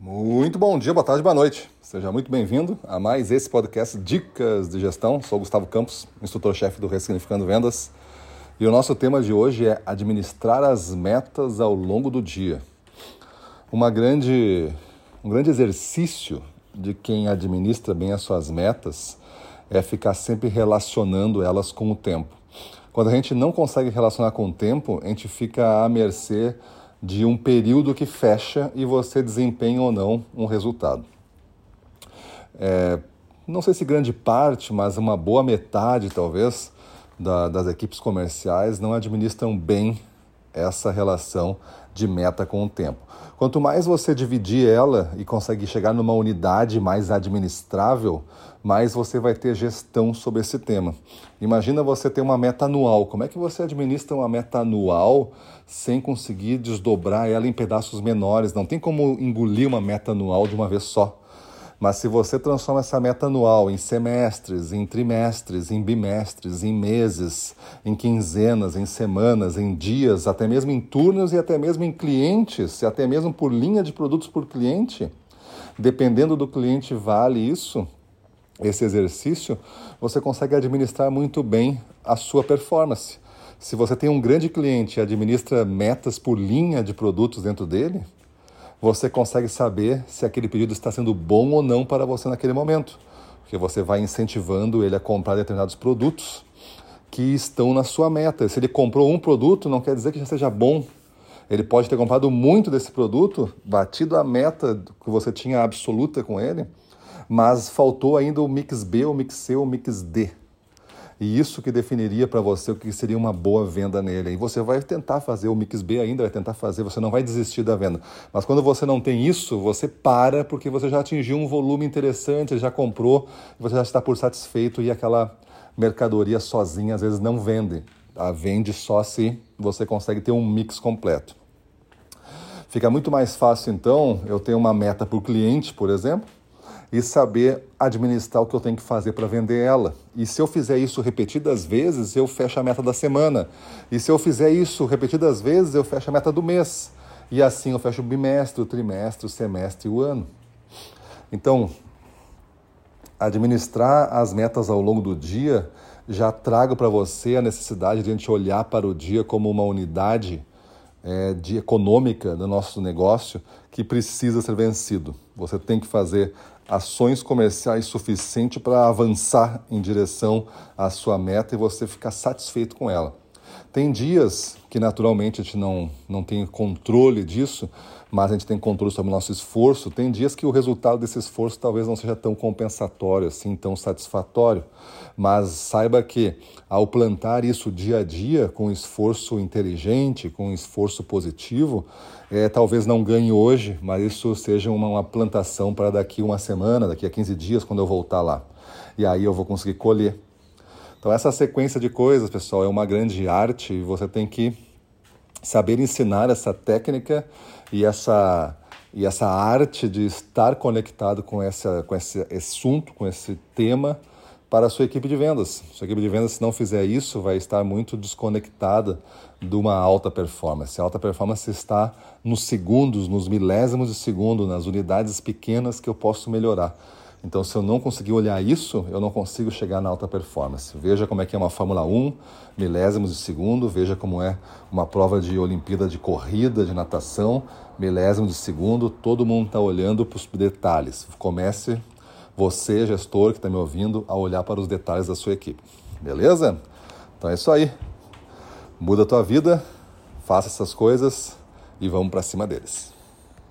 Muito bom dia, boa tarde, boa noite. Seja muito bem-vindo a mais esse podcast Dicas de Gestão. Sou Gustavo Campos, instrutor-chefe do Ressignificando Vendas. E o nosso tema de hoje é administrar as metas ao longo do dia. Uma grande, um grande exercício de quem administra bem as suas metas é ficar sempre relacionando elas com o tempo. Quando a gente não consegue relacionar com o tempo, a gente fica à mercê de um período que fecha e você desempenha ou não um resultado. É, não sei se grande parte, mas uma boa metade, talvez, da, das equipes comerciais não administram bem essa relação de meta com o tempo. Quanto mais você dividir ela e conseguir chegar numa unidade mais administrável, mais você vai ter gestão sobre esse tema. Imagina você ter uma meta anual. Como é que você administra uma meta anual sem conseguir desdobrar ela em pedaços menores? Não tem como engolir uma meta anual de uma vez só. Mas se você transforma essa meta anual em semestres, em trimestres, em bimestres, em meses, em quinzenas, em semanas, em dias, até mesmo em turnos e até mesmo em clientes, e até mesmo por linha de produtos por cliente, dependendo do cliente vale isso, esse exercício, você consegue administrar muito bem a sua performance. Se você tem um grande cliente e administra metas por linha de produtos dentro dele, você consegue saber se aquele pedido está sendo bom ou não para você naquele momento. Porque você vai incentivando ele a comprar determinados produtos que estão na sua meta. Se ele comprou um produto, não quer dizer que já seja bom. Ele pode ter comprado muito desse produto, batido a meta que você tinha absoluta com ele, mas faltou ainda o mix B, o mix C, o mix D. E isso que definiria para você o que seria uma boa venda nele. E você vai tentar fazer o mix B ainda, vai tentar fazer, você não vai desistir da venda. Mas quando você não tem isso, você para porque você já atingiu um volume interessante, já comprou, você já está por satisfeito e aquela mercadoria sozinha às vezes não vende. A vende só se você consegue ter um mix completo. Fica muito mais fácil então eu ter uma meta por cliente, por exemplo, e saber administrar o que eu tenho que fazer para vender ela. E se eu fizer isso repetidas vezes, eu fecho a meta da semana. E se eu fizer isso repetidas vezes, eu fecho a meta do mês. E assim eu fecho o bimestre, o trimestre, o semestre e o ano. Então, administrar as metas ao longo do dia já trago para você a necessidade de a gente olhar para o dia como uma unidade é, de econômica do nosso negócio que precisa ser vencido. Você tem que fazer ações comerciais suficientes para avançar em direção à sua meta e você ficar satisfeito com ela. Tem dias que naturalmente a gente não, não tem controle disso, mas a gente tem controle sobre o nosso esforço. Tem dias que o resultado desse esforço talvez não seja tão compensatório, assim, tão satisfatório. Mas saiba que ao plantar isso dia a dia, com esforço inteligente, com esforço positivo, é, talvez não ganhe hoje, mas isso seja uma, uma plantação para daqui uma semana, daqui a 15 dias, quando eu voltar lá. E aí eu vou conseguir colher. Então, essa sequência de coisas, pessoal, é uma grande arte e você tem que saber ensinar essa técnica e essa, e essa arte de estar conectado com, essa, com esse assunto, com esse tema para a sua equipe de vendas. Sua equipe de vendas, se não fizer isso, vai estar muito desconectada de uma alta performance. A alta performance está nos segundos, nos milésimos de segundo, nas unidades pequenas que eu posso melhorar. Então, se eu não conseguir olhar isso, eu não consigo chegar na alta performance. Veja como é que é uma Fórmula 1, milésimos de segundo, veja como é uma prova de Olimpíada de corrida, de natação, milésimos de segundo, todo mundo está olhando para os detalhes. Comece, você, gestor que está me ouvindo, a olhar para os detalhes da sua equipe. Beleza? Então é isso aí. Muda a tua vida, faça essas coisas e vamos para cima deles.